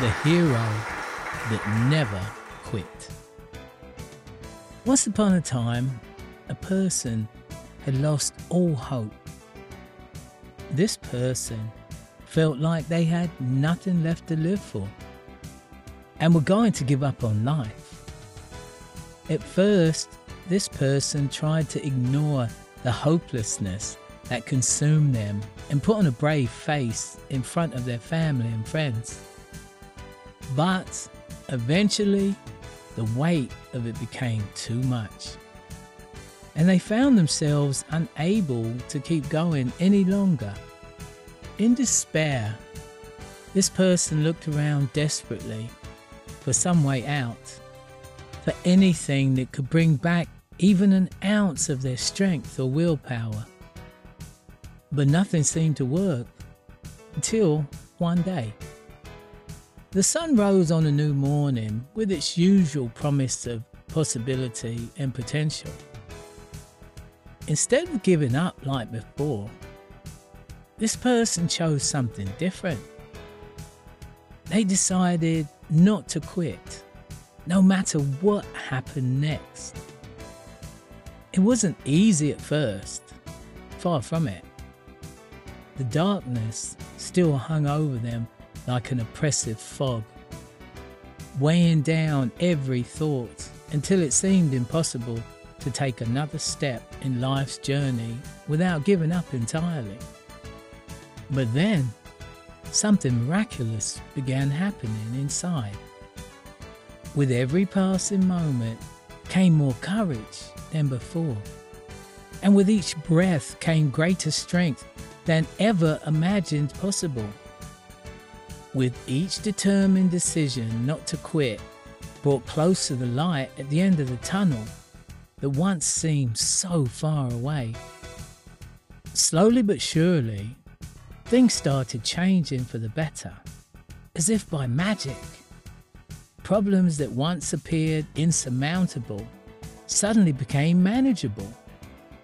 the hero that never quit. Once upon a time, a person had lost all hope. This person felt like they had nothing left to live for and were going to give up on life. At first, this person tried to ignore the hopelessness that consumed them and put on a brave face in front of their family and friends. But eventually, the weight of it became too much. And they found themselves unable to keep going any longer. In despair, this person looked around desperately for some way out, for anything that could bring back even an ounce of their strength or willpower. But nothing seemed to work until one day. The sun rose on a new morning with its usual promise of possibility and potential. Instead of giving up like before, this person chose something different. They decided not to quit, no matter what happened next. It wasn't easy at first, far from it. The darkness still hung over them like an oppressive fog, weighing down every thought until it seemed impossible to take another step in life's journey without giving up entirely. But then, something miraculous began happening inside. With every passing moment came more courage than before. And with each breath came greater strength than ever imagined possible. With each determined decision not to quit, brought closer the light at the end of the tunnel that once seemed so far away. Slowly but surely, things started changing for the better, as if by magic. Problems that once appeared insurmountable suddenly became manageable.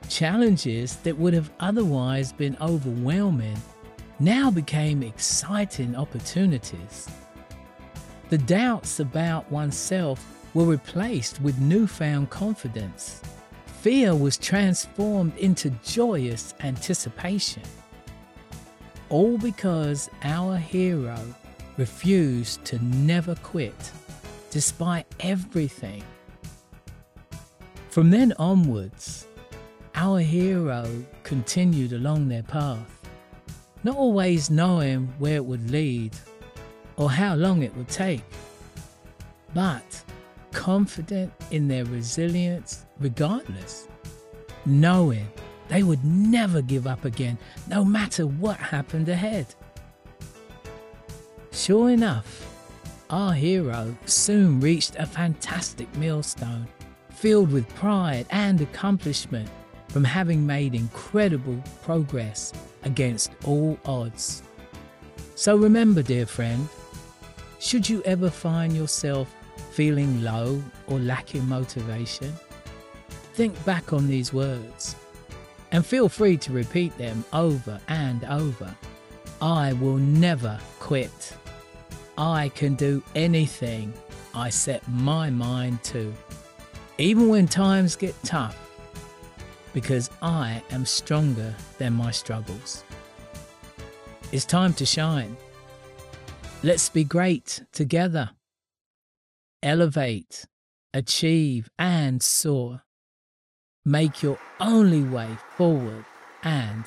Challenges that would have otherwise been overwhelming now became exciting opportunities. The doubts about oneself were replaced with newfound confidence. Fear was transformed into joyous anticipation. All because our hero refused to never quit, despite everything. From then onwards, our hero continued along their path not always knowing where it would lead or how long it would take, but confident in their resilience regardless, knowing they would never give up again no matter what happened ahead. Sure enough, our hero soon reached a fantastic millstone filled with pride and accomplishment from having made incredible progress against all odds. So remember, dear friend, should you ever find yourself feeling low or lacking motivation, think back on these words and feel free to repeat them over and over. I will never quit. I can do anything I set my mind to, even when times get tough because I am stronger than my struggles. It's time to shine. Let's be great together. Elevate, achieve, and soar. Make your only way forward and